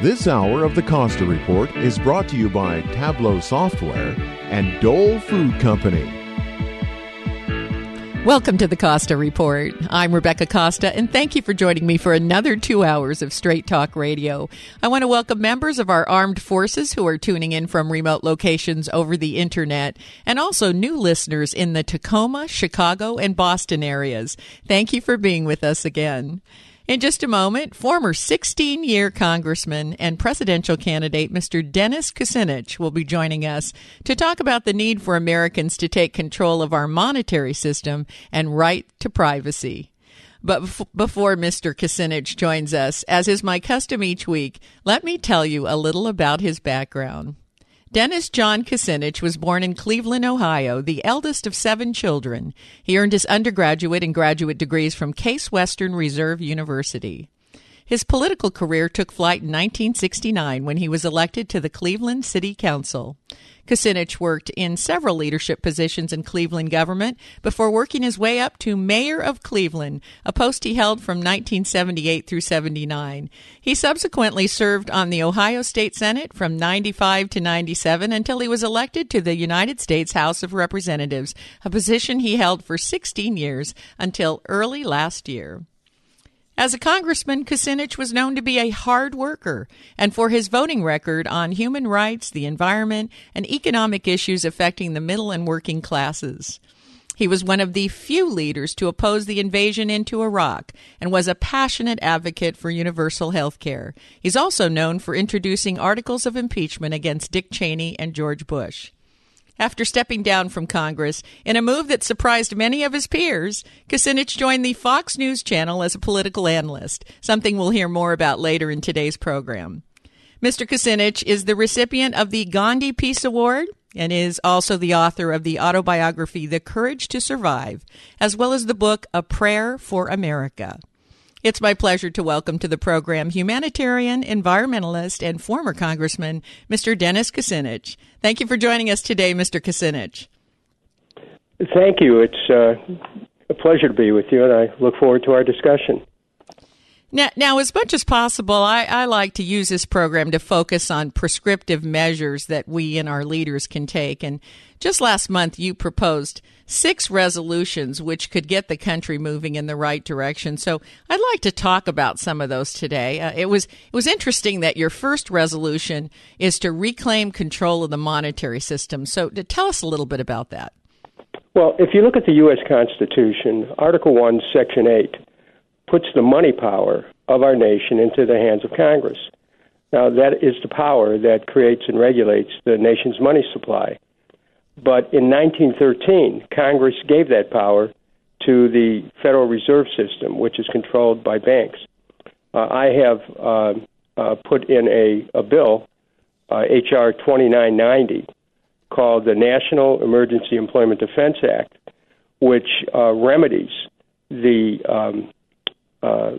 This hour of the Costa Report is brought to you by Tableau Software and Dole Food Company. Welcome to the Costa Report. I'm Rebecca Costa, and thank you for joining me for another two hours of Straight Talk Radio. I want to welcome members of our armed forces who are tuning in from remote locations over the internet, and also new listeners in the Tacoma, Chicago, and Boston areas. Thank you for being with us again. In just a moment, former 16 year Congressman and presidential candidate Mr. Dennis Kucinich will be joining us to talk about the need for Americans to take control of our monetary system and right to privacy. But before Mr. Kucinich joins us, as is my custom each week, let me tell you a little about his background. Dennis John Kucinich was born in Cleveland, Ohio, the eldest of seven children. He earned his undergraduate and graduate degrees from Case Western Reserve University. His political career took flight in 1969 when he was elected to the Cleveland City Council. Kucinich worked in several leadership positions in Cleveland government before working his way up to mayor of Cleveland, a post he held from 1978 through 79. He subsequently served on the Ohio State Senate from 95 to 97 until he was elected to the United States House of Representatives, a position he held for 16 years until early last year. As a congressman, Kucinich was known to be a hard worker and for his voting record on human rights, the environment, and economic issues affecting the middle and working classes. He was one of the few leaders to oppose the invasion into Iraq and was a passionate advocate for universal health care. He's also known for introducing articles of impeachment against Dick Cheney and George Bush. After stepping down from Congress in a move that surprised many of his peers, Kucinich joined the Fox News channel as a political analyst, something we'll hear more about later in today's program. Mr. Kucinich is the recipient of the Gandhi Peace Award and is also the author of the autobiography The Courage to Survive, as well as the book A Prayer for America. It's my pleasure to welcome to the program humanitarian, environmentalist, and former Congressman, Mr. Dennis Kucinich. Thank you for joining us today, Mr. Kucinich. Thank you. It's uh, a pleasure to be with you, and I look forward to our discussion. Now, now, as much as possible, I, I, like to use this program to focus on prescriptive measures that we and our leaders can take. And just last month, you proposed six resolutions which could get the country moving in the right direction. So I'd like to talk about some of those today. Uh, it was it was interesting that your first resolution is to reclaim control of the monetary system. So to tell us a little bit about that. Well, if you look at the U.S. Constitution, Article One, Section Eight puts the money power of our nation into the hands of Congress. Now, that is the power that creates and regulates the nation's money supply. But in 1913, Congress gave that power to the Federal Reserve System, which is controlled by banks. Uh, I have uh, uh, put in a, a bill, H.R. Uh, 2990, called the National Emergency Employment Defense Act, which uh, remedies the um, uh,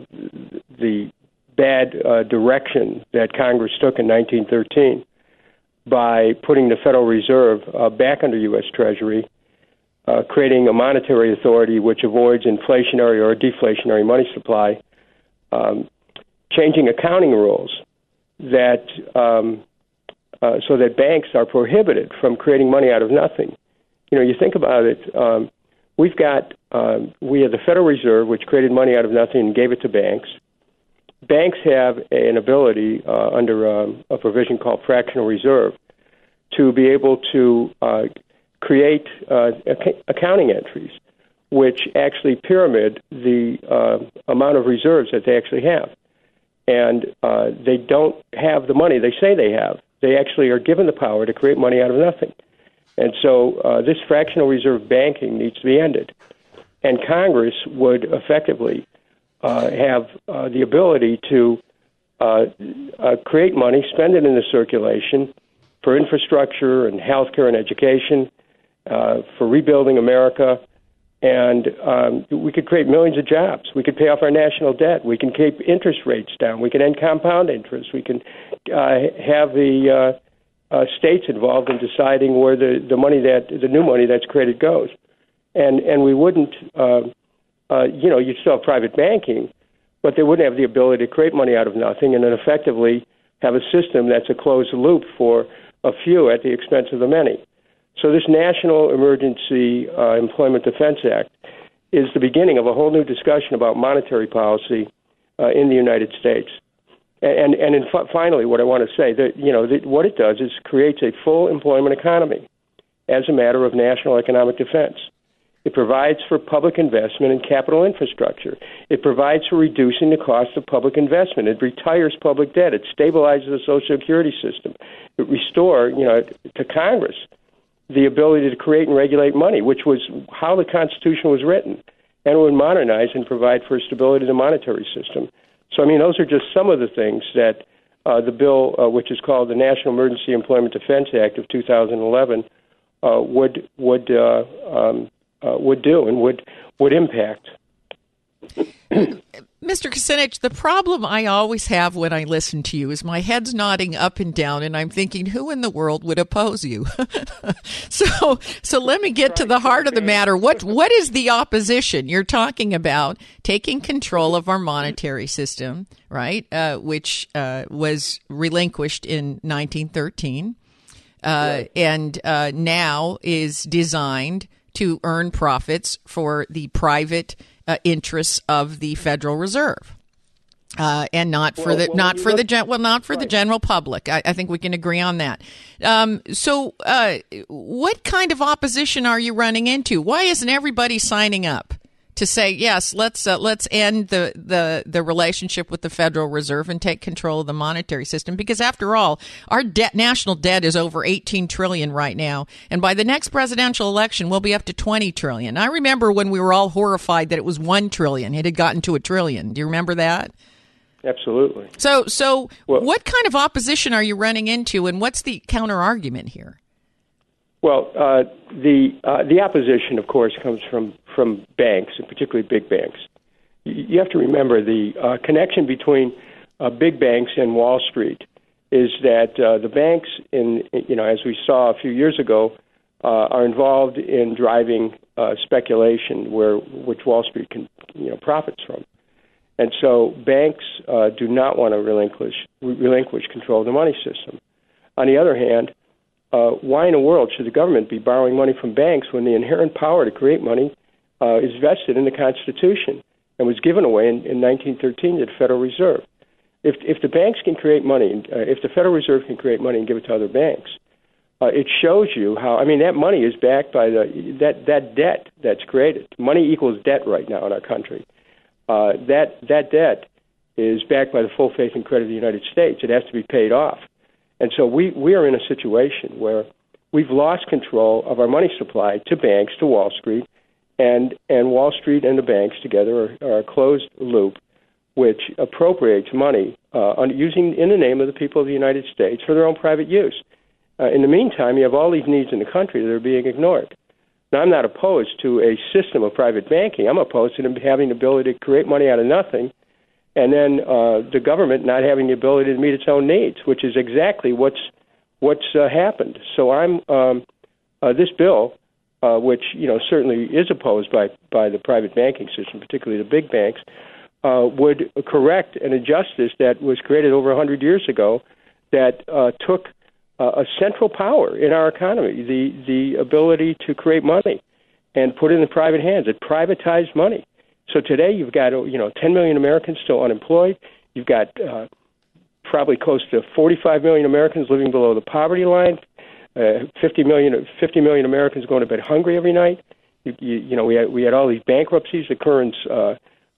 the bad uh, direction that Congress took in 1913 by putting the Federal Reserve uh, back under U.S. Treasury, uh, creating a monetary authority which avoids inflationary or deflationary money supply, um, changing accounting rules that um, uh, so that banks are prohibited from creating money out of nothing. You know, you think about it. Um, we've got um, we have the Federal Reserve, which created money out of nothing and gave it to banks. Banks have an ability uh, under um, a provision called fractional reserve to be able to uh, create uh, ac- accounting entries which actually pyramid the uh, amount of reserves that they actually have. and uh, they don't have the money they say they have. They actually are given the power to create money out of nothing. And so uh, this fractional reserve banking needs to be ended. And Congress would effectively uh, have uh, the ability to uh, uh, create money, spend it in the circulation for infrastructure and healthcare and education, uh, for rebuilding America, and um, we could create millions of jobs. We could pay off our national debt. We can keep interest rates down. We can end compound interest. We can have the uh, states involved in deciding where the, the money that the new money that's created goes, and and we wouldn't. Uh, uh, you know, you'd still have private banking, but they wouldn't have the ability to create money out of nothing, and then effectively have a system that's a closed loop for a few at the expense of the many. So this National Emergency uh, Employment Defense Act is the beginning of a whole new discussion about monetary policy uh, in the United States. And and in, finally, what I want to say that you know that what it does is creates a full employment economy as a matter of national economic defense. It provides for public investment in capital infrastructure. It provides for reducing the cost of public investment. It retires public debt. It stabilizes the Social Security system. It restores, you know, to Congress the ability to create and regulate money, which was how the Constitution was written, and it would modernize and provide for stability of the monetary system. So, I mean, those are just some of the things that uh, the bill, uh, which is called the National Emergency Employment Defense Act of 2011, uh, would would uh, um, uh, would do and would would impact. Mr. Kucinich, the problem I always have when I listen to you is my head's nodding up and down, and I'm thinking, who in the world would oppose you? so, so let me get to the heart of the matter. What what is the opposition? You're talking about taking control of our monetary system, right? Uh, which uh, was relinquished in 1913, uh, and uh, now is designed to earn profits for the private uh, interests of the Federal Reserve. Uh, and not for well, the well, not for the gen- well not for right. the general public. I, I, think we can agree on that. Um, so, uh, what kind of opposition are you running into? Why isn't everybody signing up? To say yes, let's uh, let's end the, the the relationship with the Federal Reserve and take control of the monetary system because after all, our debt national debt is over 18 trillion right now, and by the next presidential election, we'll be up to 20 trillion. I remember when we were all horrified that it was 1 trillion. It had gotten to a trillion. Do you remember that? Absolutely. So so well, what kind of opposition are you running into and what's the counter argument here? Well, uh, the uh, the opposition, of course, comes from from banks, and particularly big banks. You have to remember the uh, connection between uh, big banks and Wall Street is that uh, the banks, in you know, as we saw a few years ago, uh, are involved in driving speculation, where which Wall Street can you know profits from, and so banks do not want to relinquish relinquish control of the money system. On the other hand, uh, why in the world should the government be borrowing money from banks when the inherent power to create money uh, is vested in the Constitution and was given away in, in 1913 to the Federal Reserve? If, if the banks can create money, uh, if the Federal Reserve can create money and give it to other banks, uh, it shows you how. I mean, that money is backed by the that that debt that's created. Money equals debt right now in our country. Uh, that that debt is backed by the full faith and credit of the United States. It has to be paid off. And so we, we are in a situation where we've lost control of our money supply to banks, to Wall Street, and, and Wall Street and the banks together are, are a closed loop which appropriates money uh, on, using in the name of the people of the United States for their own private use. Uh, in the meantime, you have all these needs in the country that are being ignored. Now, I'm not opposed to a system of private banking. I'm opposed to them having the ability to create money out of nothing and then uh, the government not having the ability to meet its own needs, which is exactly what's what's uh, happened. So I'm um, uh, this bill, uh, which you know certainly is opposed by by the private banking system, particularly the big banks, uh, would correct an injustice that was created over 100 years ago that uh, took uh, a central power in our economy, the the ability to create money and put it in the private hands. It privatized money. So today you've got you know 10 million Americans still unemployed. You've got uh, probably close to 45 million Americans living below the poverty line. Uh, 50 million 50 million Americans going to bed hungry every night. You, you, you know we had we had all these bankruptcies occurring uh,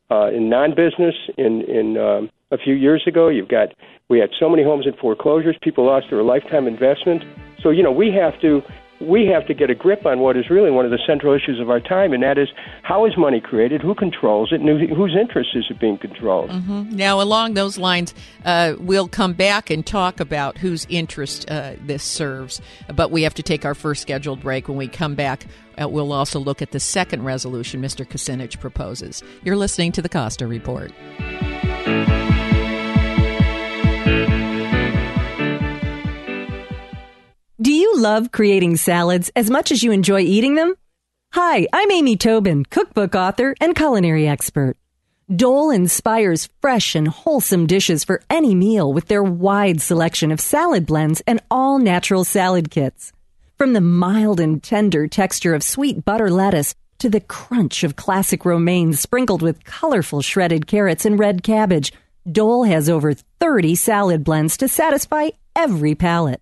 uh, in non-business, in in um, a few years ago. You've got we had so many homes in foreclosures. People lost their lifetime investment. So you know we have to we have to get a grip on what is really one of the central issues of our time, and that is how is money created, who controls it, and whose interest is it being controlled. Mm-hmm. Now, along those lines, uh, we'll come back and talk about whose interest uh, this serves, but we have to take our first scheduled break. When we come back, uh, we'll also look at the second resolution Mr. Kucinich proposes. You're listening to the Costa Report. Love creating salads as much as you enjoy eating them? Hi, I'm Amy Tobin, cookbook author and culinary expert. Dole inspires fresh and wholesome dishes for any meal with their wide selection of salad blends and all natural salad kits. From the mild and tender texture of sweet butter lettuce to the crunch of classic romaine sprinkled with colorful shredded carrots and red cabbage, Dole has over 30 salad blends to satisfy every palate.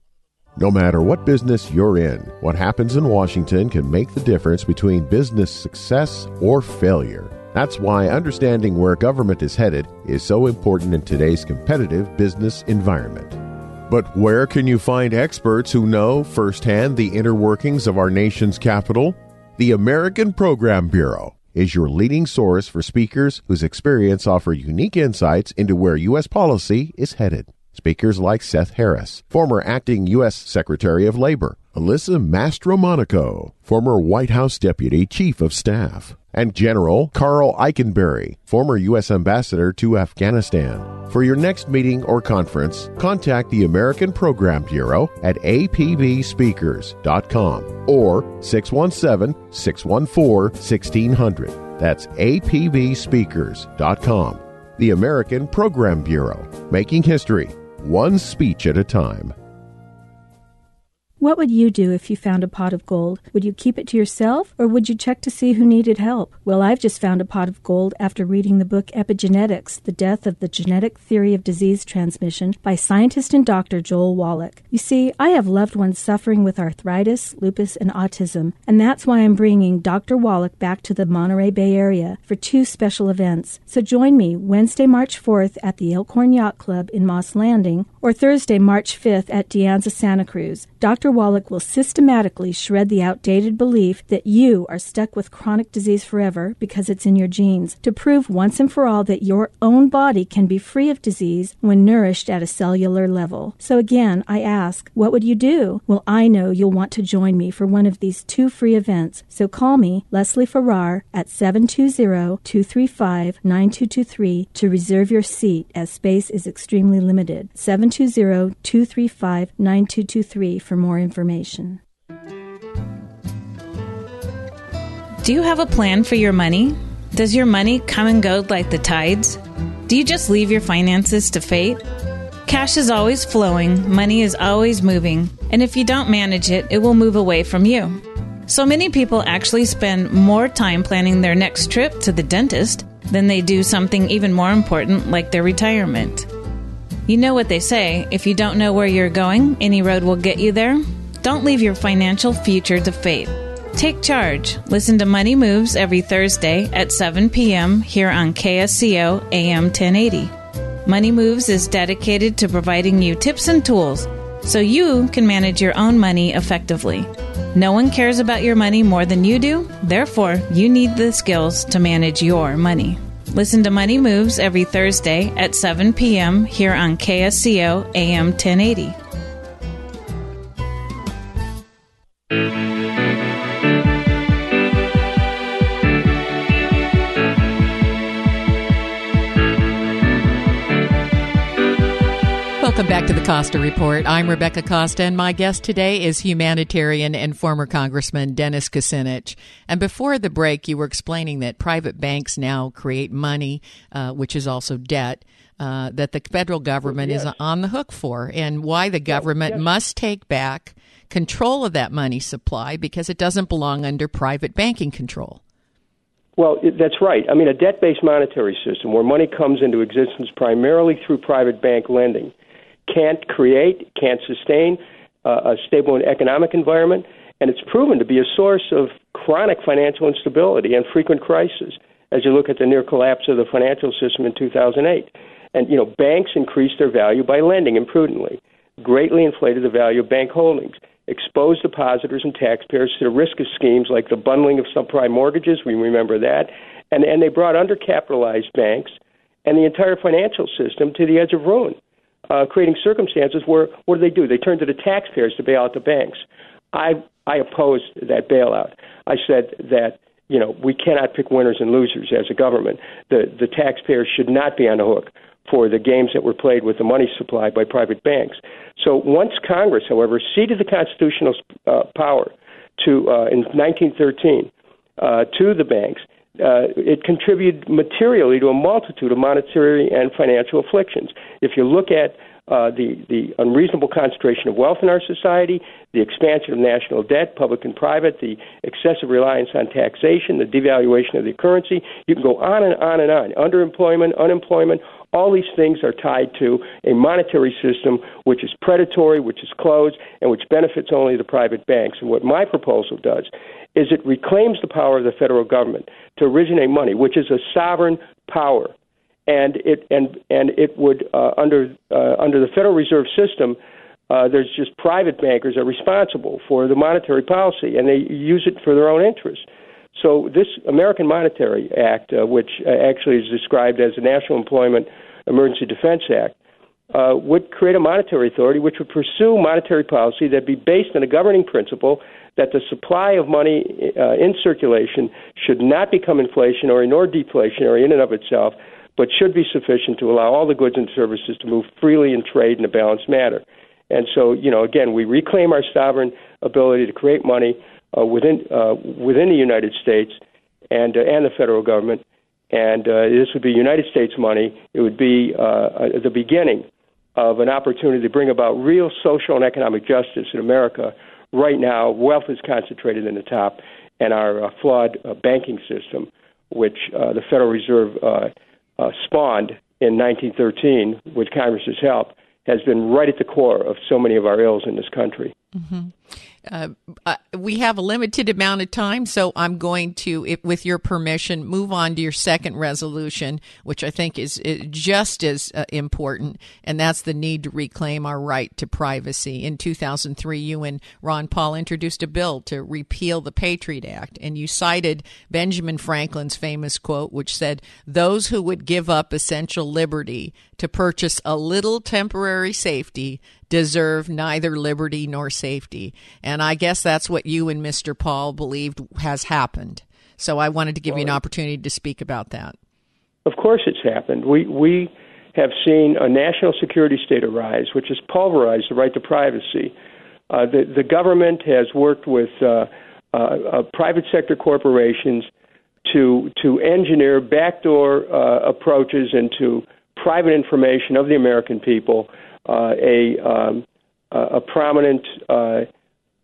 No matter what business you're in, what happens in Washington can make the difference between business success or failure. That's why understanding where government is headed is so important in today's competitive business environment. But where can you find experts who know firsthand the inner workings of our nation's capital? The American Program Bureau is your leading source for speakers whose experience offer unique insights into where U.S. policy is headed. Speakers like Seth Harris, former acting U.S. Secretary of Labor, Alyssa Mastromonaco, former White House Deputy Chief of Staff, and General Karl Eikenberry, former U.S. Ambassador to Afghanistan. For your next meeting or conference, contact the American Program Bureau at apbspeakers.com or 617 614 1600. That's apbspeakers.com. The American Program Bureau, making history one speech at a time. What would you do if you found a pot of gold? Would you keep it to yourself or would you check to see who needed help? Well, I've just found a pot of gold after reading the book Epigenetics The Death of the Genetic Theory of Disease Transmission by scientist and doctor Joel Wallach. You see, I have loved ones suffering with arthritis, lupus, and autism, and that's why I'm bringing Dr. Wallach back to the Monterey Bay Area for two special events. So join me Wednesday, March 4th at the Elkhorn Yacht Club in Moss Landing or Thursday, March 5th at De Anza Santa Cruz. Dr. Wallach will systematically shred the outdated belief that you are stuck with chronic disease forever because it's in your genes to prove once and for all that your own body can be free of disease when nourished at a cellular level. So again, I ask, what would you do? Well, I know you'll want to join me for one of these two free events. So call me, Leslie Farrar, at 720-235-9223 to reserve your seat as space is extremely limited. 720-235-9223 for more information. Do you have a plan for your money? Does your money come and go like the tides? Do you just leave your finances to fate? Cash is always flowing, money is always moving, and if you don't manage it, it will move away from you. So many people actually spend more time planning their next trip to the dentist than they do something even more important like their retirement. You know what they say if you don't know where you're going, any road will get you there. Don't leave your financial future to fate. Take charge. Listen to Money Moves every Thursday at 7 p.m. here on KSCO AM 1080. Money Moves is dedicated to providing you tips and tools so you can manage your own money effectively. No one cares about your money more than you do, therefore, you need the skills to manage your money. Listen to Money Moves every Thursday at 7 p.m. here on KSCO AM 1080. To the Costa Report. I'm Rebecca Costa, and my guest today is humanitarian and former Congressman Dennis Kucinich. And before the break, you were explaining that private banks now create money, uh, which is also debt. uh, that the federal government yes. is on the hook for, and why the government yes. must take back control of that money supply because it doesn't belong under private banking control. Well, that's right. I mean, a debt based monetary system where money comes into existence primarily through private bank lending can't create, can't sustain uh, a stable and economic environment, and it's proven to be a source of chronic financial instability and frequent crises as you look at the near collapse of the financial system in 2008. And, you know, banks increased their value by lending imprudently, greatly inflated the value of bank holdings, exposed depositors and taxpayers to the risk of schemes like the bundling of subprime mortgages, we remember that, and, and they brought undercapitalized banks and the entire financial system to the edge of ruin, uh, creating circumstances where what do they do? They turn to the taxpayers to bail out the banks. I I opposed that bailout. I said that you know we cannot pick winners and losers as a government. The the taxpayers should not be on the hook for the games that were played with the money supply by private banks. So once Congress, however, ceded the constitutional uh, power to uh, in 1913 uh, to the banks, uh, it contributed materially to a multitude of monetary and financial afflictions. If you look at uh, the, the unreasonable concentration of wealth in our society, the expansion of national debt, public and private, the excessive reliance on taxation, the devaluation of the currency. You can go on and on and on. Underemployment, unemployment, all these things are tied to a monetary system which is predatory, which is closed, and which benefits only the private banks. And what my proposal does is it reclaims the power of the federal government to originate money, which is a sovereign power and it and and it would uh, under uh, under the Federal Reserve System. Uh, there's just private bankers are responsible for the monetary policy, and they use it for their own interests. So this American Monetary Act, uh, which uh, actually is described as the National Employment Emergency Defense Act, uh, would create a monetary authority which would pursue monetary policy that be based on a governing principle that the supply of money uh, in circulation should not become inflationary nor deflationary in and of itself, but should be sufficient to allow all the goods and services to move freely in trade in a balanced manner. And so, you know, again, we reclaim our sovereign ability to create money uh, within uh, within the United States and uh, and the federal government. And uh, this would be United States money. It would be uh, the beginning of an opportunity to bring about real social and economic justice in America. Right now, wealth is concentrated in the top, and our uh, flawed uh, banking system, which uh, the Federal Reserve uh, uh, spawned in 1913 with Congress's help has been right at the core of so many of our ills in this country. Mm-hmm. Uh, uh, we have a limited amount of time, so I'm going to, if, with your permission, move on to your second resolution, which I think is, is just as uh, important, and that's the need to reclaim our right to privacy. In 2003, you and Ron Paul introduced a bill to repeal the Patriot Act, and you cited Benjamin Franklin's famous quote, which said, Those who would give up essential liberty to purchase a little temporary safety deserve neither liberty nor safety. And I guess that's what you and Mr. Paul believed has happened. So I wanted to give well, you an opportunity to speak about that. Of course, it's happened. We we have seen a national security state arise, which has pulverized the right to privacy. Uh, the the government has worked with uh, uh, uh private sector corporations to to engineer backdoor uh, approaches into private information of the American people uh, a um, a prominent uh,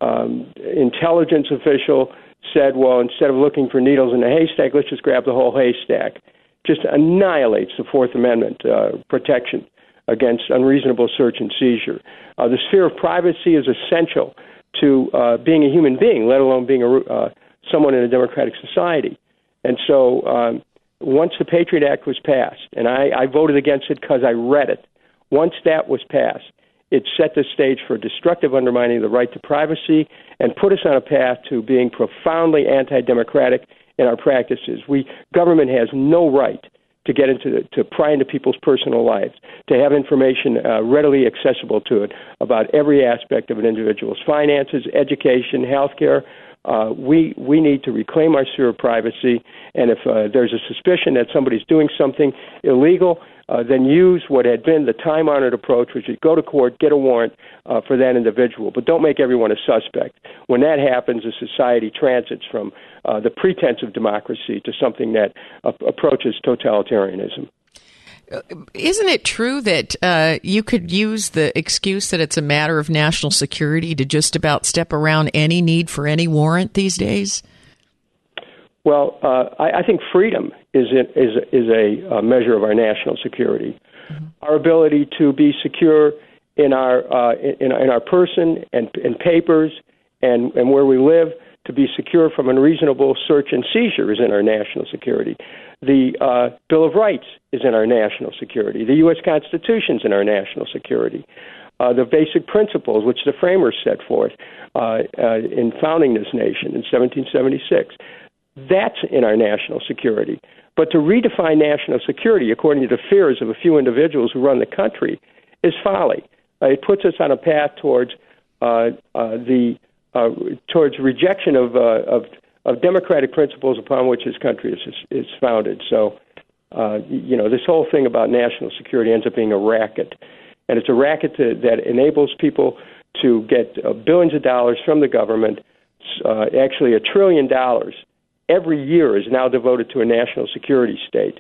um, intelligence official said, "Well, instead of looking for needles in a haystack, let's just grab the whole haystack." Just annihilates the Fourth Amendment uh, protection against unreasonable search and seizure. Uh, the sphere of privacy is essential to uh, being a human being, let alone being a, uh, someone in a democratic society. And so, um, once the Patriot Act was passed, and I, I voted against it because I read it, once that was passed, it set the stage for destructive undermining of the right to privacy and put us on a path to being profoundly anti-democratic in our practices. We government has no right to get into the, to pry into people's personal lives, to have information uh, readily accessible to it about every aspect of an individual's finances, education, healthcare. Uh, we we need to reclaim our sphere of privacy, and if uh, there's a suspicion that somebody's doing something illegal, uh, then use what had been the time honored approach, which is go to court, get a warrant uh, for that individual, but don't make everyone a suspect. When that happens, a society transits from uh, the pretense of democracy to something that uh, approaches totalitarianism. Isn't it true that uh, you could use the excuse that it's a matter of national security to just about step around any need for any warrant these days? Well, uh, I, I, think freedom is is is a, a, measure of our national security. Mm-hmm. Our ability to be secure in our uh, in, in, our person and in papers and and where we live, to be secure from unreasonable search and seizure is in our national security. The uh, Bill of Rights is in our national security. The U.S. Constitution is in our national security. Uh, the basic principles which the framers set forth uh, uh in founding this nation in 1776 that's in our national security. But to redefine national security according to the fears of a few individuals who run the country is folly. Uh, it puts us on a path towards uh, uh, the uh, towards rejection of, uh, of of democratic principles upon which this country is is, founded. So, uh, you know, this whole thing about national security ends up being a racket, and it's a racket to, that enables people to get billions of dollars from the government, actually a trillion dollars every year is now devoted to a national security state.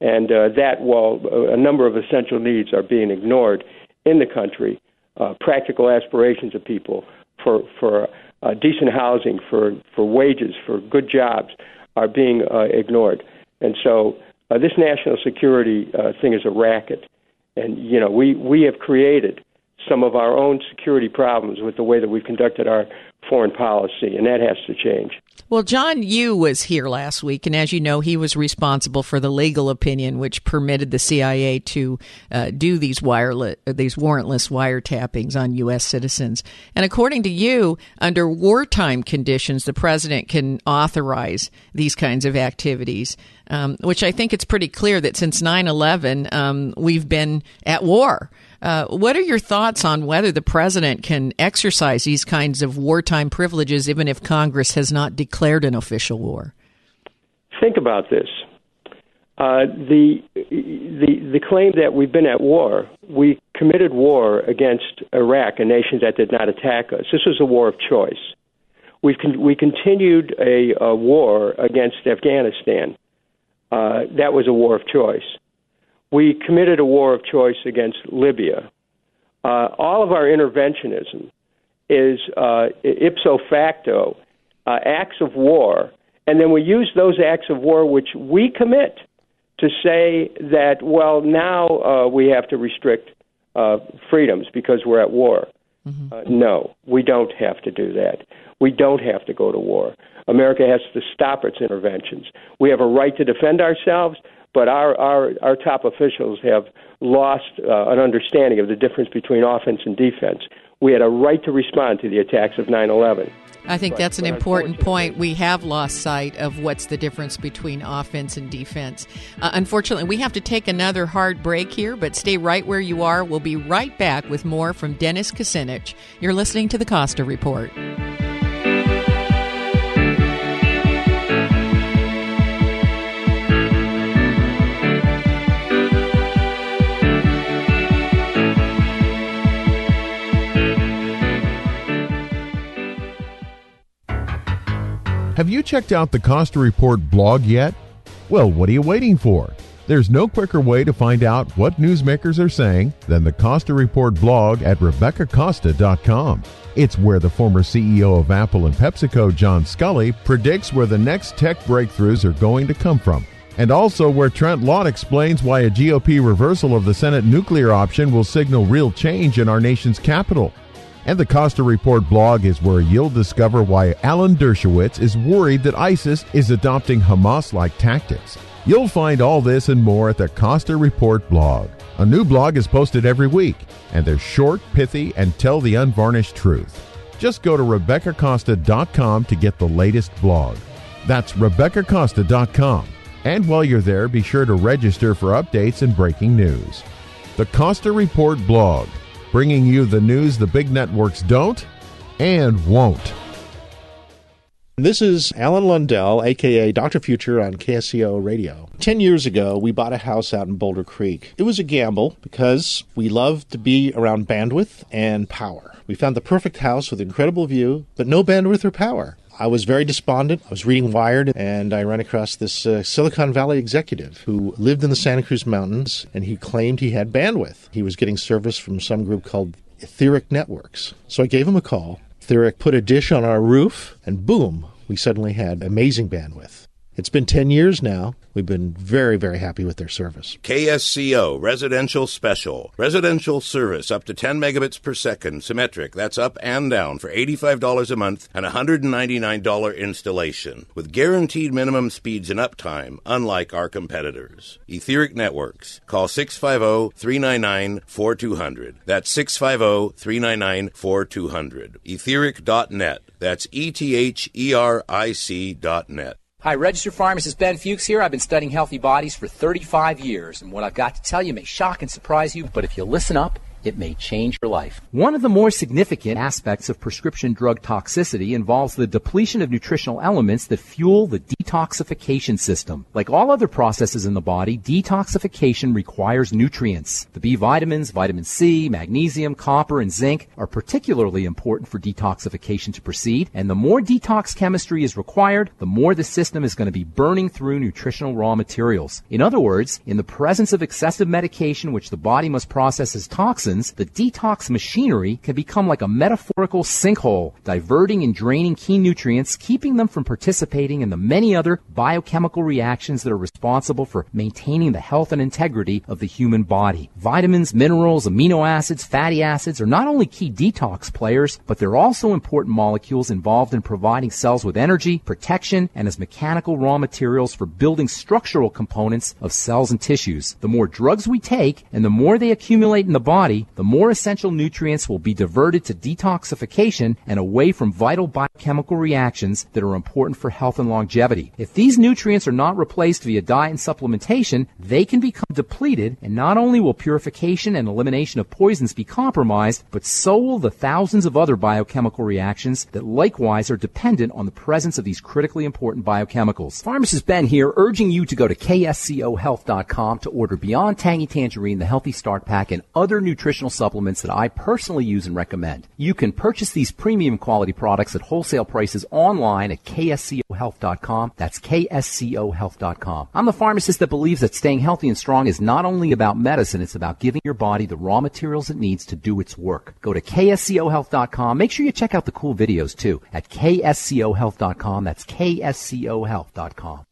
And uh, that, while a number of essential needs are being ignored in the country, uh, practical aspirations of people for, for uh, decent housing, for, for wages, for good jobs are being uh, ignored. And so uh, this national security uh, thing is a racket. And, you know, we, we have created some of our own security problems with the way that we've conducted our foreign policy, and that has to change. Well, John Yoo was here last week, and as you know, he was responsible for the legal opinion which permitted the CIA to uh, do these wireless, these warrantless wiretappings on U.S. citizens. And according to Yoo, under wartime conditions, the president can authorize these kinds of activities. Um, which I think it's pretty clear that since 9 11, um, we've been at war. Uh, what are your thoughts on whether the president can exercise these kinds of wartime privileges even if Congress has not declared an official war? Think about this. Uh, the, the, the claim that we've been at war, we committed war against Iraq, a nation that did not attack us. This was a war of choice. We've con- we continued a, a, war against Afghanistan. Uh, that was a war of choice we committed a war of choice against Libya. Uh, all of our interventionism is uh, ipso facto uh, acts of war, and then we use those acts of war which we commit to say that, well, now uh, we have to restrict uh, freedoms because we're at war. Mm-hmm. Uh, no, we don't have to do that. We don't have to go to war. America has to stop its interventions. We have a right to defend ourselves but our our our top officials have lost uh, an understanding of the difference between offense and defense. We had a right to respond to the attacks of 9/11. I think but, that's an important point. We have lost sight of what's the difference between offense and defense. Uh, unfortunately, we have to take another hard break here, but stay right where you are. We'll be right back with more from Dennis Kucinich. You're listening to the Costa Report. Have you checked out the Costa Report blog yet? Well, what are you waiting for? There's no quicker way to find out what newsmakers are saying than the Costa Report blog at RebeccaCosta.com. It's where the former CEO of Apple and PepsiCo, John Sculley, predicts where the next tech breakthroughs are going to come from. And also where Trent Lott explains why a GOP reversal of the Senate nuclear option will signal real change in our nation's capital. And the Costa Report blog is where you'll discover why Alan Dershowitz is worried that ISIS is adopting Hamas like tactics. You'll find all this and more at the Costa Report blog. A new blog is posted every week, and they're short, pithy, and tell the unvarnished truth. Just go to RebeccaCosta.com to get the latest blog. That's RebeccaCosta.com. And while you're there, be sure to register for updates and breaking news. The Costa Report blog bringing you the news the big networks don't and won't. This is Alan Lundell, aka Dr. Future on KSCO Radio. Ten years ago, we bought a house out in Boulder Creek. It was a gamble because we love to be around bandwidth and power. We found the perfect house with incredible view, but no bandwidth or power. I was very despondent. I was reading Wired, and I ran across this uh, Silicon Valley executive who lived in the Santa Cruz Mountains, and he claimed he had bandwidth. He was getting service from some group called Etheric Networks. So I gave him a call. Etheric put a dish on our roof, and boom, we suddenly had amazing bandwidth. It's been 10 years now. We've been very, very happy with their service. KSCO Residential Special. Residential service up to 10 megabits per second, symmetric. That's up and down for $85 a month and $199 installation. With guaranteed minimum speeds and uptime, unlike our competitors. Etheric Networks. Call 650 399 4200. That's 650 399 4200. Etheric.net. That's E T H E R I C dot net. Hi, registered pharmacist Ben Fuchs here. I've been studying healthy bodies for 35 years, and what I've got to tell you may shock and surprise you, but if you listen up, it may change your life. One of the more significant aspects of prescription drug toxicity involves the depletion of nutritional elements that fuel the detoxification system. Like all other processes in the body, detoxification requires nutrients. The B vitamins, vitamin C, magnesium, copper, and zinc are particularly important for detoxification to proceed, and the more detox chemistry is required, the more the system is going to be burning through nutritional raw materials. In other words, in the presence of excessive medication which the body must process as toxins, the detox machinery can become like a metaphorical sinkhole, diverting and draining key nutrients, keeping them from participating in the many other biochemical reactions that are responsible for maintaining the health and integrity of the human body. Vitamins, minerals, amino acids, fatty acids are not only key detox players, but they're also important molecules involved in providing cells with energy, protection, and as mechanical raw materials for building structural components of cells and tissues. The more drugs we take and the more they accumulate in the body, the more essential nutrients will be diverted to detoxification and away from vital biochemical reactions that are important for health and longevity. If these nutrients are not replaced via diet and supplementation, they can become depleted, and not only will purification and elimination of poisons be compromised, but so will the thousands of other biochemical reactions that likewise are dependent on the presence of these critically important biochemicals. Pharmacist Ben here, urging you to go to kscohealth.com to order Beyond Tangy Tangerine, the Healthy Start Pack, and other nutritional supplements that I personally use and recommend. You can purchase these premium quality products at wholesale prices online at kscohealth.com. That's kscohealth.com. I'm the pharmacist that believes that staying healthy and strong is not only about medicine, it's about giving your body the raw materials it needs to do its work. Go to kscohealth.com. Make sure you check out the cool videos too at kscohealth.com. That's kscohealth.com.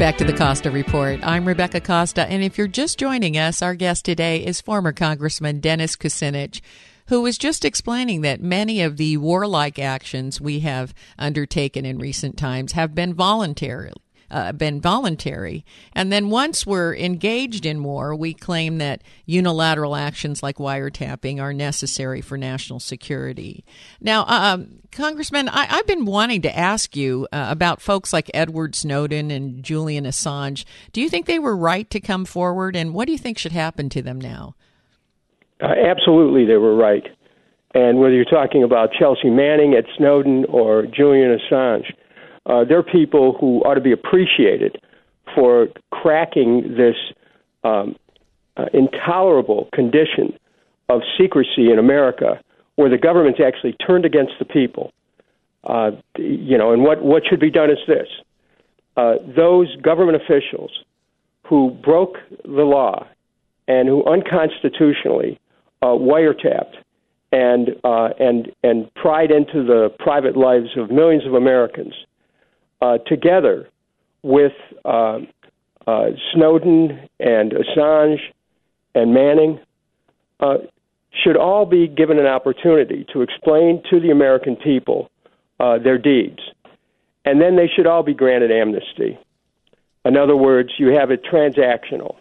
back to the Costa Report. I'm Rebecca Costa, and if you're just joining us, our guest today is former Congressman Dennis Kucinich, who was just explaining that many of the warlike actions we have undertaken in recent times have been voluntary. Uh, been voluntary. And then once we're engaged in war, we claim that unilateral actions like wiretapping are necessary for national security. Now, um, Congressman, I, have been wanting to ask you uh, about folks like Edward Snowden and Julian Assange. Do you think they were right to come forward, and what do you think should happen to them now? Uh, absolutely, they were right. And whether you're talking about Chelsea Manning, Ed Snowden, or Julian Assange, uh, they're people who ought to be appreciated for cracking this um, uh, intolerable condition of secrecy in America, where the government's actually turned against the people. Uh, you know, and what what should be done is this: uh, those government officials who broke the law and who unconstitutionally uh, wiretapped and uh, and and pried into the private lives of millions of Americans uh, together with uh, uh, Snowden and Assange and Manning uh, should all be given an opportunity to explain to the American people uh, their deeds. And then they should all be granted amnesty. In other words, you have it transactional.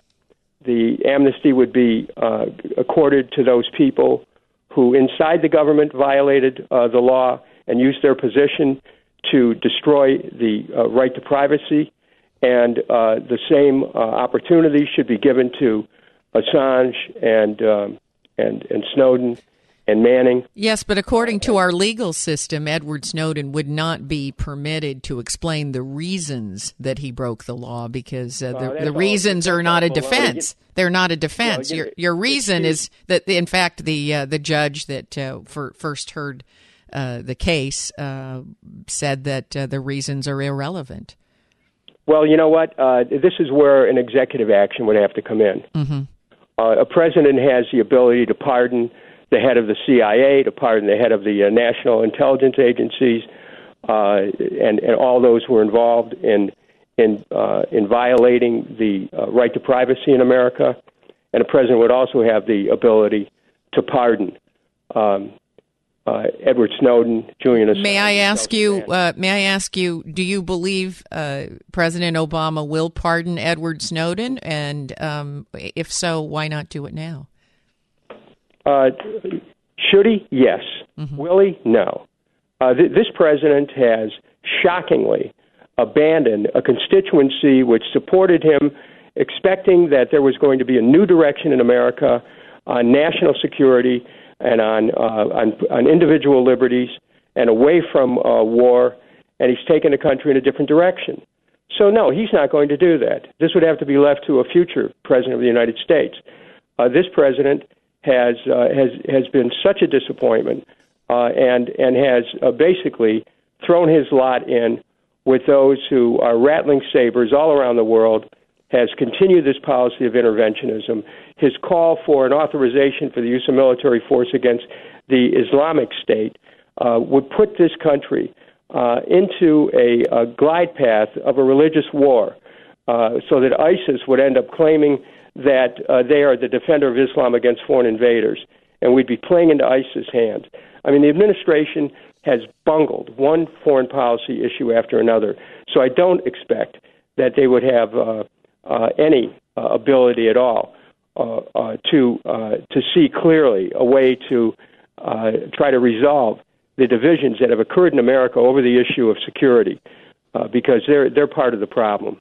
The amnesty would be uh, accorded to those people who, inside the government, violated the law and used their position to destroy the uh, right to privacy, and uh, the same uh, opportunity should be given to Assange and um, and and Snowden and Manning. Yes, but according to our legal system, Edward Snowden would not be permitted to explain the reasons that he broke the law because uh, the, that's the reasons are not a defense. They're not a defense. Your your reason is that, in fact, the uh, the judge that uh, for, first heard uh, the case uh, said that uh, the reasons are irrelevant. Well, you know what? Uh, this is where an executive action would have to come in. Mm-hmm. Uh, a president has the ability to pardon the head of the CIA, to pardon the head of the uh, national intelligence agencies, uh, and, and all those who are involved in in uh, in violating the uh, right to privacy in America. And a president would also have the ability to pardon um, uh, Edward Snowden, Julian Assange. May I ask you? Uh, may I ask you? Do you believe uh, President Obama will pardon Edward Snowden? And um, if so, why not do it now? Uh, should he? Yes. Will he? No. Uh, th- this president has shockingly abandoned a constituency which supported him, expecting that there was going to be a new direction in America on national security and on uh, on, on individual liberties and away from uh, war. And he's taken the country in a different direction. So no, he's not going to do that. This would have to be left to a future president of the United States. Uh, this president has uh, has has been such a disappointment, uh, and and has uh, basically thrown his lot in with those who are rattling sabers all around the world. Has continued this policy of interventionism. His call for an authorization for the use of military force against the Islamic State uh, would put this country uh, into a, a glide path of a religious war, uh, so that ISIS would end up claiming that uh, they are the defender of Islam against foreign invaders, and we'd be playing into ISIS' hands. I mean, the administration has bungled one foreign policy issue after another, so I don't expect that they would have uh, uh, any ability at all uh, uh, to uh, to see clearly a way to uh, try to resolve the divisions that have occurred in America over the issue of security, uh, because they're they're part of the problem.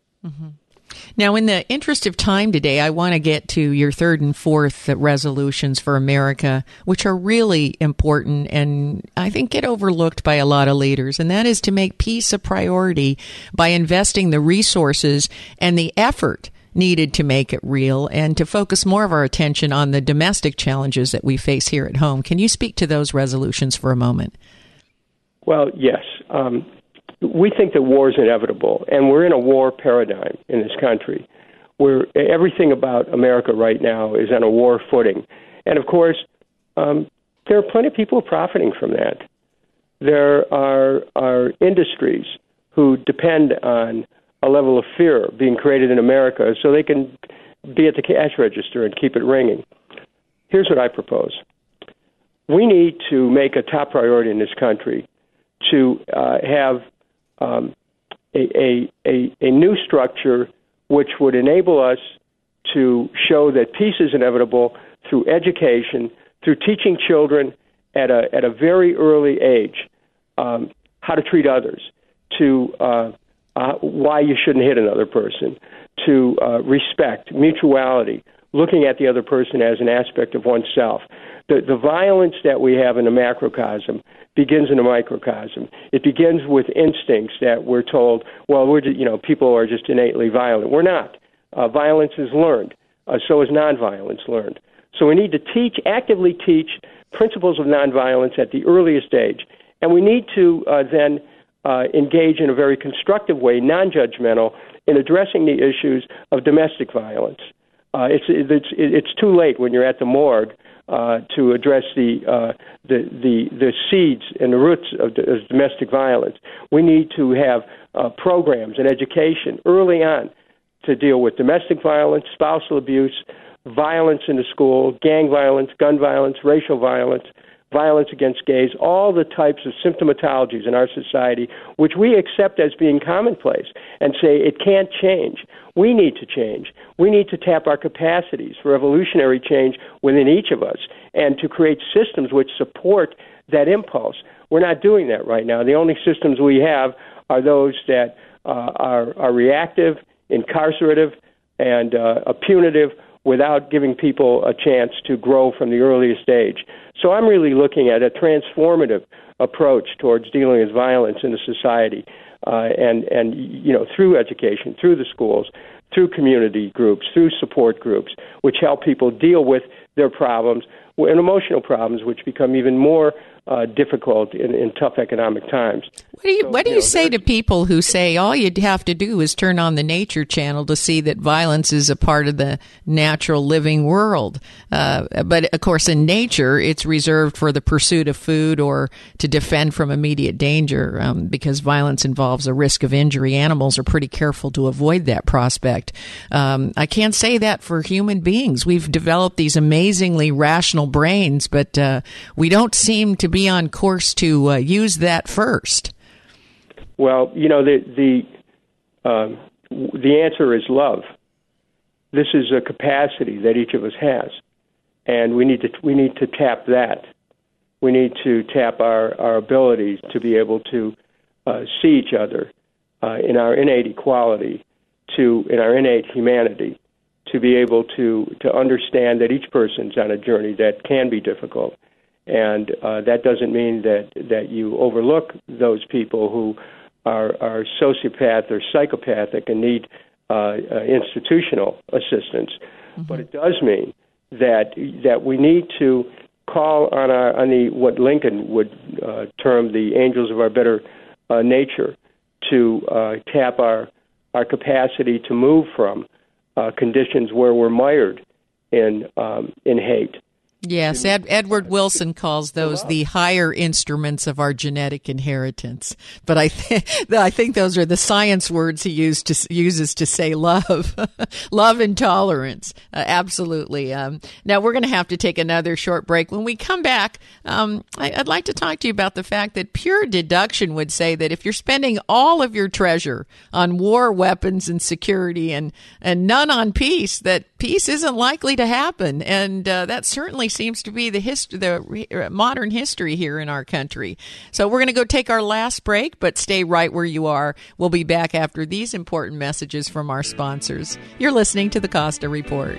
Now, in the interest of time today, I want to get to your third and fourth resolutions for America, which are really important and I think get overlooked by a lot of leaders. And that is to make peace a priority by investing the resources and the effort needed to make it real and to focus more of our attention on the domestic challenges that we face here at home. Can you speak to those resolutions for a moment? Well, yes. Um, we think that war is inevitable, and we're in a war paradigm in this country where everything about America right now is on a war footing. And of course, um, there are plenty of people profiting from that. There are, are industries who depend on a level of fear being created in America so they can be at the cash register and keep it ringing. Here's what I propose we need to make a top priority in this country to uh, have um, a, a, a, new structure which would enable us to show that peace is inevitable through education, through teaching children at a, at a very early age um, how to treat others, to uh, uh, why you shouldn't hit another person, to uh, respect, mutuality, looking at the other person as an aspect of oneself. The, the violence that we have in the macrocosm begins in the microcosm. It begins with instincts that we're told, well, we're just, you know, people are just innately violent. We're not. Uh, violence is learned. Uh, so is nonviolence learned. So we need to teach, actively teach principles of nonviolence at the earliest age, and we need to uh, then uh, engage in a very constructive way, non-judgmental, in addressing the issues of domestic violence. Uh, it's, it's it's too late when you're at the morgue uh, to address the, uh, the the the seeds and the roots of, the, of domestic violence. We need to have uh, programs and education early on to deal with domestic violence, spousal abuse, violence in the school, gang violence, gun violence, racial violence, violence against gays, all the types of symptomatologies in our society which we accept as being commonplace and say it can't change. We need to change. We need to tap our capacities for evolutionary change within each of us and to create systems which support that impulse. We're not doing that right now. The only systems we have are those that uh, are, are reactive, incarcerative, and uh, punitive without giving people a chance to grow from the earliest age. So I'm really looking at a transformative approach towards dealing with violence in a society, uh, and and you know through education, through the schools, through community groups, through support groups, which help people deal with their problems and emotional problems, which become even more uh, difficult in, in, tough economic times. What do you so, What do you, you know, say to people who say all you'd have to do is turn on the Nature Channel to see that violence is a part of the natural living world? Uh, but of course, in nature, it's reserved for the pursuit of food or to defend from immediate danger. Um, because violence involves a risk of injury, animals are pretty careful to avoid that prospect. Um, I can't say that for human beings. We've developed these amazingly rational brains, but uh, we don't seem to be be on course to uh, use that first? Well, you know the the um, the answer is love. This is a capacity that each of us has, and we need to we need to tap that. We need to tap our our abilities to be able to uh, see each other uh, in our innate equality, to in our innate humanity, to be able to to understand that each person's on a journey that can be difficult and uh, that doesn't mean that that you overlook those people who are are sociopath or psychopathic and need uh, uh, institutional assistance. Mm-hmm. But it does mean that that we need to call on our on the what Lincoln would uh, term the angels of our better uh, nature to uh, tap our our capacity to move from uh, conditions where we're mired in um, in hate Yes, Ed, Edward Wilson calls those the higher instruments of our genetic inheritance. But I, th- I think those are the science words he used to, uses to say love, love and tolerance. Uh, absolutely. Um, now we're going to have to take another short break. When we come back, um, I, I'd like to talk to you about the fact that pure deduction would say that if you're spending all of your treasure on war weapons and security and and none on peace, that peace isn't likely to happen, and uh, that certainly seems to be the history, the uh, modern history here in our country. So we're going to go take our last break, but stay right where you are. We'll be back after these important messages from our sponsors. You're listening to the Costa Report.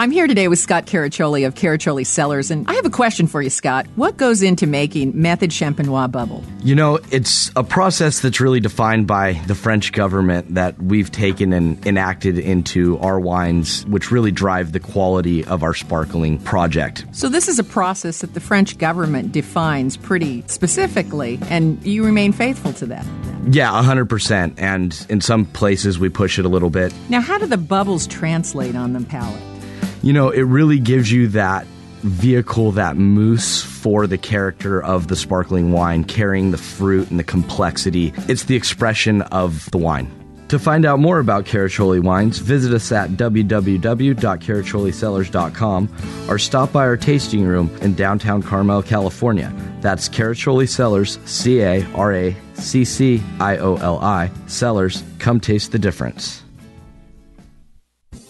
I'm here today with Scott Caraccioli of Caraccioli Cellars, and I have a question for you, Scott. What goes into making Method Champenois bubble? You know, it's a process that's really defined by the French government that we've taken and enacted into our wines, which really drive the quality of our sparkling project. So, this is a process that the French government defines pretty specifically, and you remain faithful to that. Yeah, 100%. And in some places, we push it a little bit. Now, how do the bubbles translate on the palate? You know, it really gives you that vehicle, that mousse for the character of the sparkling wine, carrying the fruit and the complexity. It's the expression of the wine. To find out more about Caraccioli wines, visit us at www.caracciolicellars.com or stop by our tasting room in downtown Carmel, California. That's Caraccioli Cellars, C A R A C C I O L I, Cellars. Come taste the difference.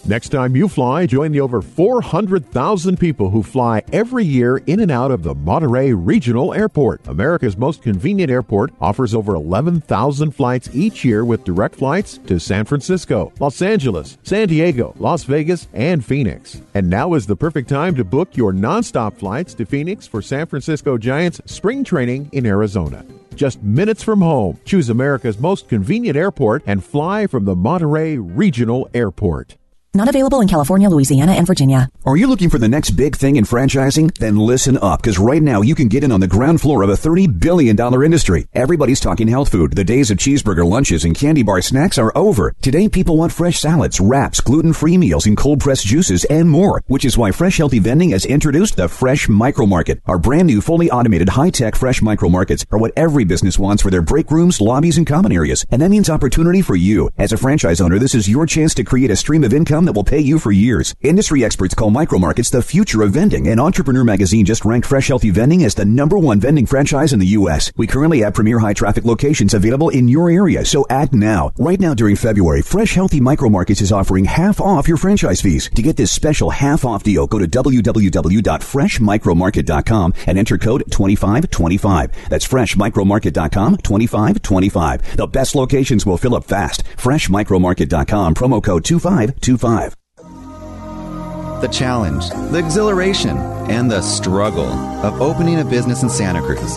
Next time you fly, join the over 400,000 people who fly every year in and out of the Monterey Regional Airport. America's most convenient airport offers over 11,000 flights each year with direct flights to San Francisco, Los Angeles, San Diego, Las Vegas, and Phoenix. And now is the perfect time to book your nonstop flights to Phoenix for San Francisco Giants spring training in Arizona just minutes from home. Choose America's most convenient airport and fly from the Monterey Regional Airport. Not available in California, Louisiana, and Virginia. Are you looking for the next big thing in franchising? Then listen up, because right now you can get in on the ground floor of a $30 billion industry. Everybody's talking health food. The days of cheeseburger lunches and candy bar snacks are over. Today, people want fresh salads, wraps, gluten-free meals, and cold-pressed juices, and more, which is why Fresh Healthy Vending has introduced the Fresh Micro Market. Our brand new, fully automated, high-tech Fresh Micro Markets are what every business wants for their break rooms, lobbies, and common areas. And that means opportunity for you. As a franchise owner, this is your chance to create a stream of income that will pay you for years. Industry experts call micro markets the future of vending, and Entrepreneur Magazine just ranked Fresh Healthy Vending as the number one vending franchise in the U.S. We currently have premier high traffic locations available in your area, so act now. Right now during February, Fresh Healthy Micro Markets is offering half off your franchise fees. To get this special half off deal, go to www.freshmicromarket.com and enter code 2525. That's freshmicromarket.com 2525. The best locations will fill up fast. Freshmicromarket.com promo code 2525 the challenge, the exhilaration, and the struggle of opening a business in Santa Cruz.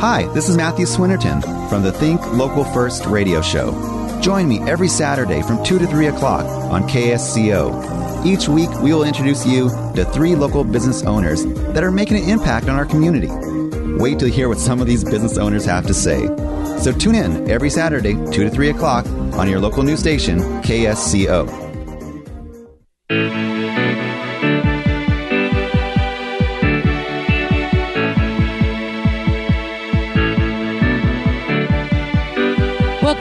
Hi, this is Matthew Swinnerton from the Think Local First radio show. Join me every Saturday from 2 to 3 o'clock on KSCO. Each week, we will introduce you to three local business owners that are making an impact on our community. Wait to hear what some of these business owners have to say. So tune in every Saturday, 2 to 3 o'clock on your local news station, KSCO.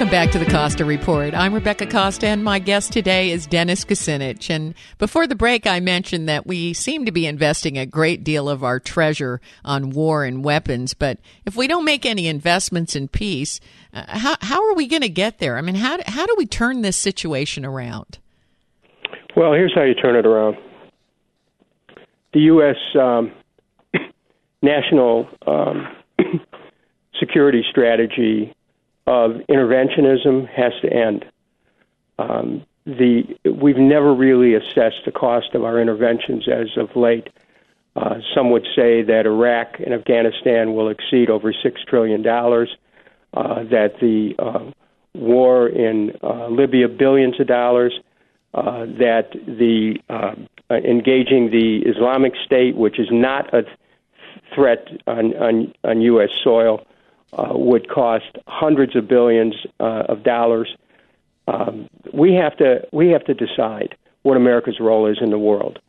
Welcome back to the Costa Report. I'm Rebecca Costa, and my guest today is Dennis Kucinich. And before the break, I mentioned that we seem to be investing a great deal of our treasure on war and weapons. But if we don't make any investments in peace, uh, how, how are we going to get there? I mean, how, how do we turn this situation around? Well, here's how you turn it around the U.S. Um, national um, security strategy of interventionism has to end. Um, the we've never really assessed the cost of our interventions as of late. Uh, some would say that Iraq and Afghanistan will exceed over six trillion dollars. Uh, that the uh, war in uh, Libya billions of dollars. Uh, that the uh, engaging the Islamic State, which is not a threat on, on, on U.S. soil, uh, would cost hundreds of billions uh, of dollars. Um, we have to we have to decide what America's role is in the world.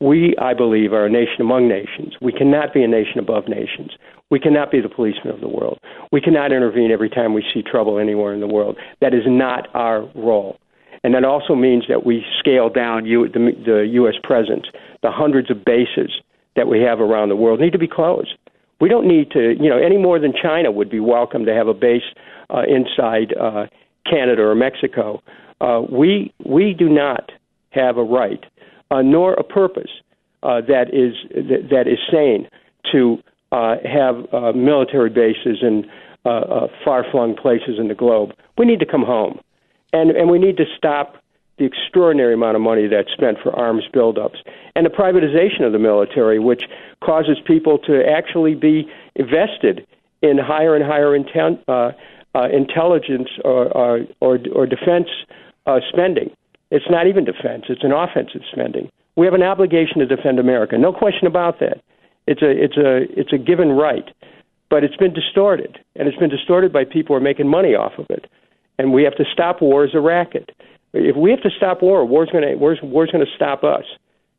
We, I believe, are a nation among nations. We cannot be a nation above nations. We cannot be the policeman of the world. We cannot intervene every time we see trouble anywhere in the world. That is not our role. And that also means that we scale down U- the, the U.S. presence. The hundreds of bases that we have around the world need to be closed. We don't need to, you know, any more than China would be welcome to have a base uh, inside uh, Canada or Mexico. Uh, we we do not have a right, uh, nor a purpose uh, that is that, is sane to uh, have military bases in far-flung places in the globe. We need to come home, and and we need to stop the extraordinary amount of money that's spent for arms buildups and the privatization of the military, which causes people to actually be invested in higher and higher intel, uh, uh, intelligence or, or, or, or defense uh, spending. It's not even defense; it's an offensive spending. We have an obligation to defend America, no question about that. It's a it's a it's a given right, but it's been distorted, and it's been distorted by people who are making money off of it. And we have to stop war as a racket. If we have to stop war, war's going to war's, war's going to stop us.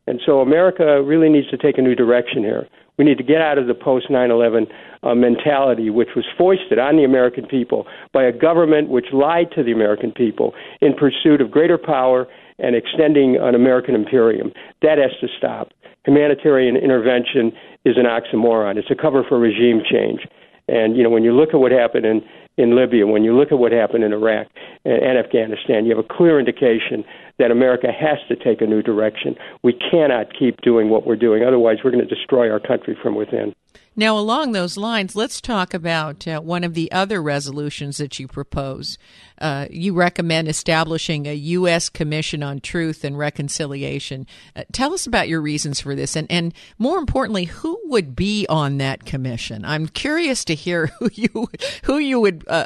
And so America really needs to take a new direction here. We need to get out of the post 9 11 uh, mentality, which was foisted on the American people by a government which lied to the American people in pursuit of greater power and extending an American imperium. That has to stop. Humanitarian intervention is an oxymoron, it's a cover for regime change. And, you know, when you look at what happened in in Libya, when you look at what happened in Iraq and, and Afghanistan, you have a clear indication that America has to take a new direction. We cannot keep doing what we're doing. Otherwise, we're going to destroy our country from within. Now, along those lines, let's talk about uh, one of the other resolutions that you propose. Uh, you recommend establishing a U.S. Commission on Truth and Reconciliation. Uh, tell us about your reasons for this, and, and more importantly, who would be on that commission? I'm curious to hear who you who you would uh,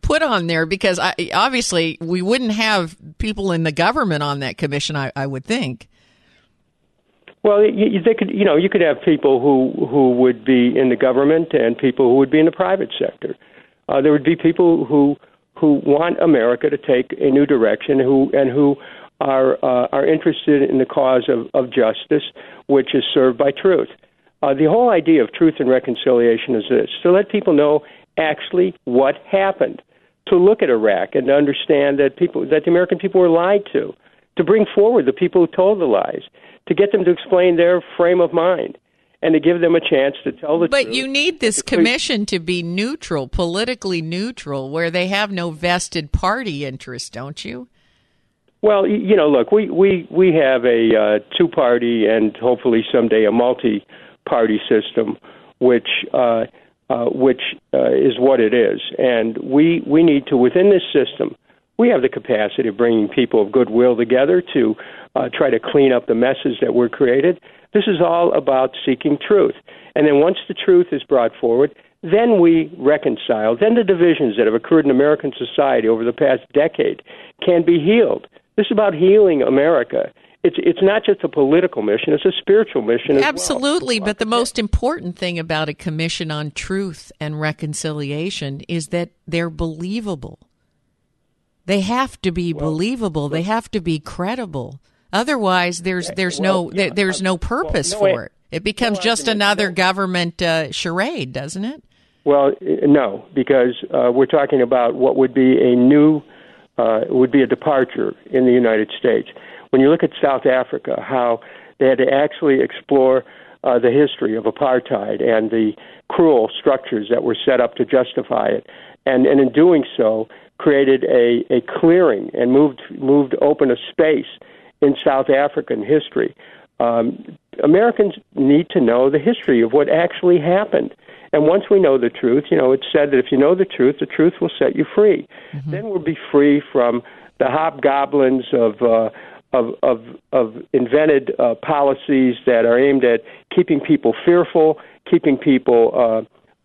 put on there because I, obviously we wouldn't have people in the government on that commission. I, I would think. Well, you, they could, you know, you could have people who who would be in the government and people who would be in the private sector. Uh, there would be people who who want America to take a new direction, who and who are uh, are interested in the cause of, of justice, which is served by truth. Uh, the whole idea of truth and reconciliation is this: to let people know actually what happened, to look at Iraq and to understand that people that the American people were lied to, to bring forward the people who told the lies to get them to explain their frame of mind and to give them a chance to tell the but truth. But you need this commission to be neutral, politically neutral, where they have no vested party interest, don't you? Well, you know, look, we we we have a uh, two-party and hopefully someday a multi-party system, which uh, uh, which uh, is what it is, and we we need to within this system we have the capacity of bringing people of goodwill together to uh, try to clean up the messes that were created. This is all about seeking truth. And then once the truth is brought forward, then we reconcile. Then the divisions that have occurred in American society over the past decade can be healed. This is about healing America. It's it's not just a political mission; it's a spiritual mission. Absolutely, well. but the most important thing about a commission on truth and reconciliation is that they're believable. They have to be well, believable. They have to be credible. Otherwise, there's there's well, no yeah, there's no purpose no, for it. It becomes no just another no. government uh, charade, doesn't it? Well, no, because uh, we're talking about what would be a new uh, would be a departure in the United States. When you look at South Africa, how they had to actually explore uh, the history of apartheid and the cruel structures that were set up to justify it, and and in doing so, created a, a clearing and moved moved open a space in South African history. Um, Americans need to know the history of what actually happened. And once we know the truth, you know, it's said that if you know the truth, the truth will set you free. Mm-hmm. Then we'll be free from the hobgoblins of uh, of, of, of invented uh, policies that are aimed at keeping people fearful, keeping people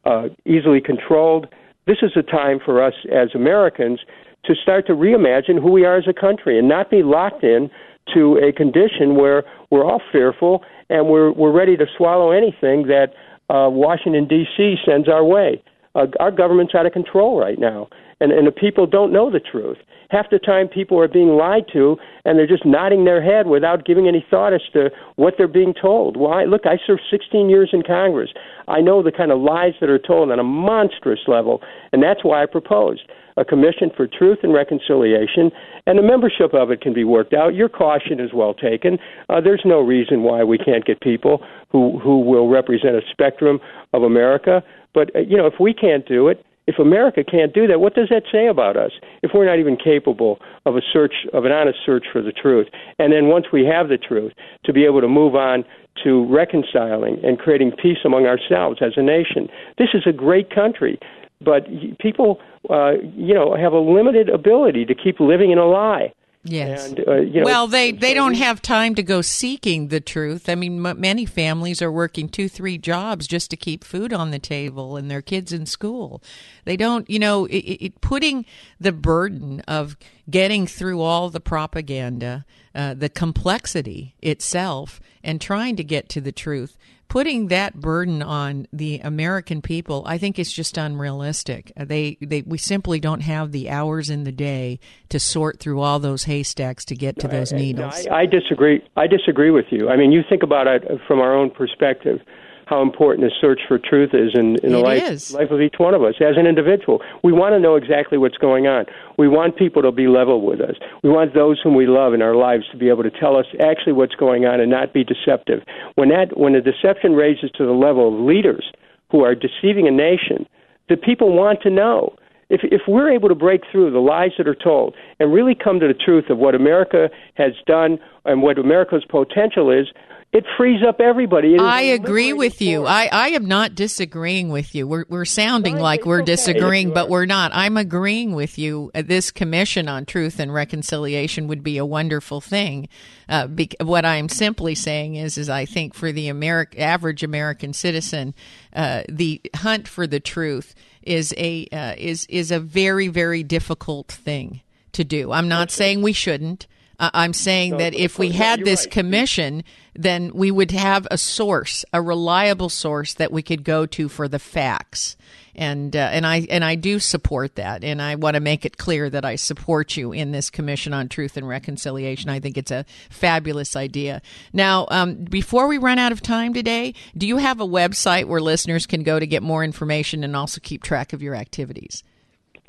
uh, uh, easily controlled, this is a time for us as Americans to start to reimagine who we are as a country and not be locked in to a condition where we're all fearful and we're we're ready to swallow anything that uh, Washington D.C. sends our way. Uh, our government's out of control right now, and and the people don't know the truth half the time people are being lied to and they're just nodding their head without giving any thought as to what they're being told. Why? Look, I served 16 years in Congress. I know the kind of lies that are told on a monstrous level, and that's why I proposed a commission for truth and reconciliation, and the membership of it can be worked out. Your caution is well taken. Uh, there's no reason why we can't get people who who will represent a spectrum of America. But uh, you know, if we can't do it, if America can't do that, what does that say about us? If we're not even capable of a search, of an honest search for the truth, and then once we have the truth, to be able to move on to reconciling and creating peace among ourselves as a nation. This is a great country, but people, uh, you know, have a limited ability to keep living in a lie. Yes. And, uh, you know, well, they, they don't have time to go seeking the truth. I mean, m- many families are working two, three jobs just to keep food on the table and their kids in school. They don't, you know, it, it, putting the burden of getting through all the propaganda, uh, the complexity itself, and trying to get to the truth putting that burden on the American people, I think is just unrealistic. Uh, they, they, we simply don't have the hours in the day to sort through all those haystacks to get to those needles. I, I disagree. I disagree with you. I mean, you think about it from our own perspective how important the search for truth is in, in the life, life of each one of us as an individual. We want to know exactly what's going on. We want people to be level with us. We want those whom we love in our lives to be able to tell us actually what's going on and not be deceptive. When that when the deception raises to the level of leaders who are deceiving a nation, the people want to know. if if we're able to break through the lies that are told and really come to the truth of what America has done and what America's potential is, it frees up everybody. I agree with you. I, I am not disagreeing with you. We're, we're sounding Fine, like we're okay. disagreeing, but we're not. I'm agreeing with you. Uh, this commission on truth and reconciliation would be a wonderful thing. Uh, be, what I'm simply saying is, is I think for the Ameri- average American citizen, uh, the hunt for the truth is a uh, is is a very very difficult thing to do. I'm not saying we shouldn't. Uh, I'm saying no, that if we had this right. commission, then we would have a source, a reliable source that we could go to for the facts. And uh, and I and I do support that, and I want to make it clear that I support you in this commission on truth and reconciliation. I think it's a fabulous idea. Now, um, before we run out of time today, do you have a website where listeners can go to get more information and also keep track of your activities?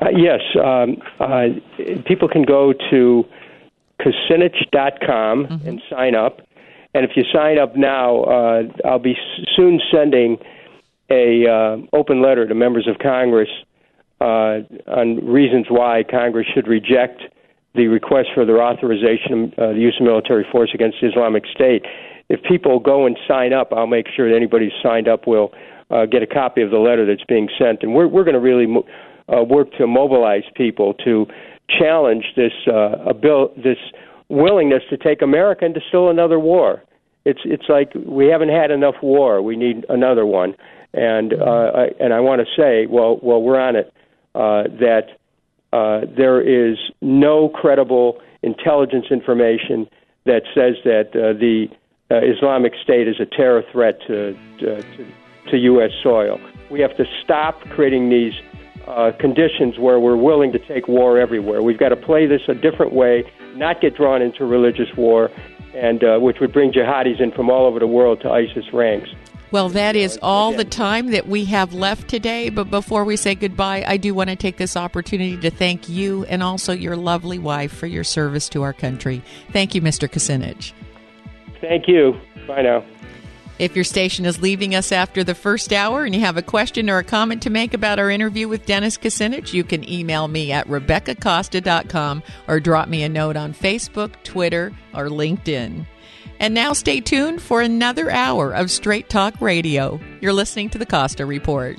Uh, yes, um, uh, people can go to kucinich.com mm-hmm. and sign up. And if you sign up now, uh, I'll be soon sending a uh, open letter to members of Congress uh, on reasons why Congress should reject the request for their authorization of uh, the use of military force against the Islamic State. If people go and sign up, I'll make sure that anybody who's signed up will uh, get a copy of the letter that's being sent. And we're, we're going to really mo- uh, work to mobilize people to challenge this uh, abil- this willingness to take America into still another war. It's it's like we haven't had enough war. We need another one. And uh, I, and I want to say, well, well, we're on it. Uh, that uh, there is no credible intelligence information that says that uh, the uh, Islamic State is a terror threat to, to, to U.S. soil. We have to stop creating these uh, conditions where we're willing to take war everywhere. We've got to play this a different way, not get drawn into religious war, and uh, which would bring jihadis in from all over the world to ISIS ranks. Well, that is all the time that we have left today. But before we say goodbye, I do want to take this opportunity to thank you and also your lovely wife for your service to our country. Thank you, Mr. Kucinich. Thank you. Bye now. If your station is leaving us after the first hour and you have a question or a comment to make about our interview with Dennis Kucinich, you can email me at RebeccaCosta.com or drop me a note on Facebook, Twitter, or LinkedIn. And now stay tuned for another hour of Straight Talk Radio. You're listening to the Costa Report.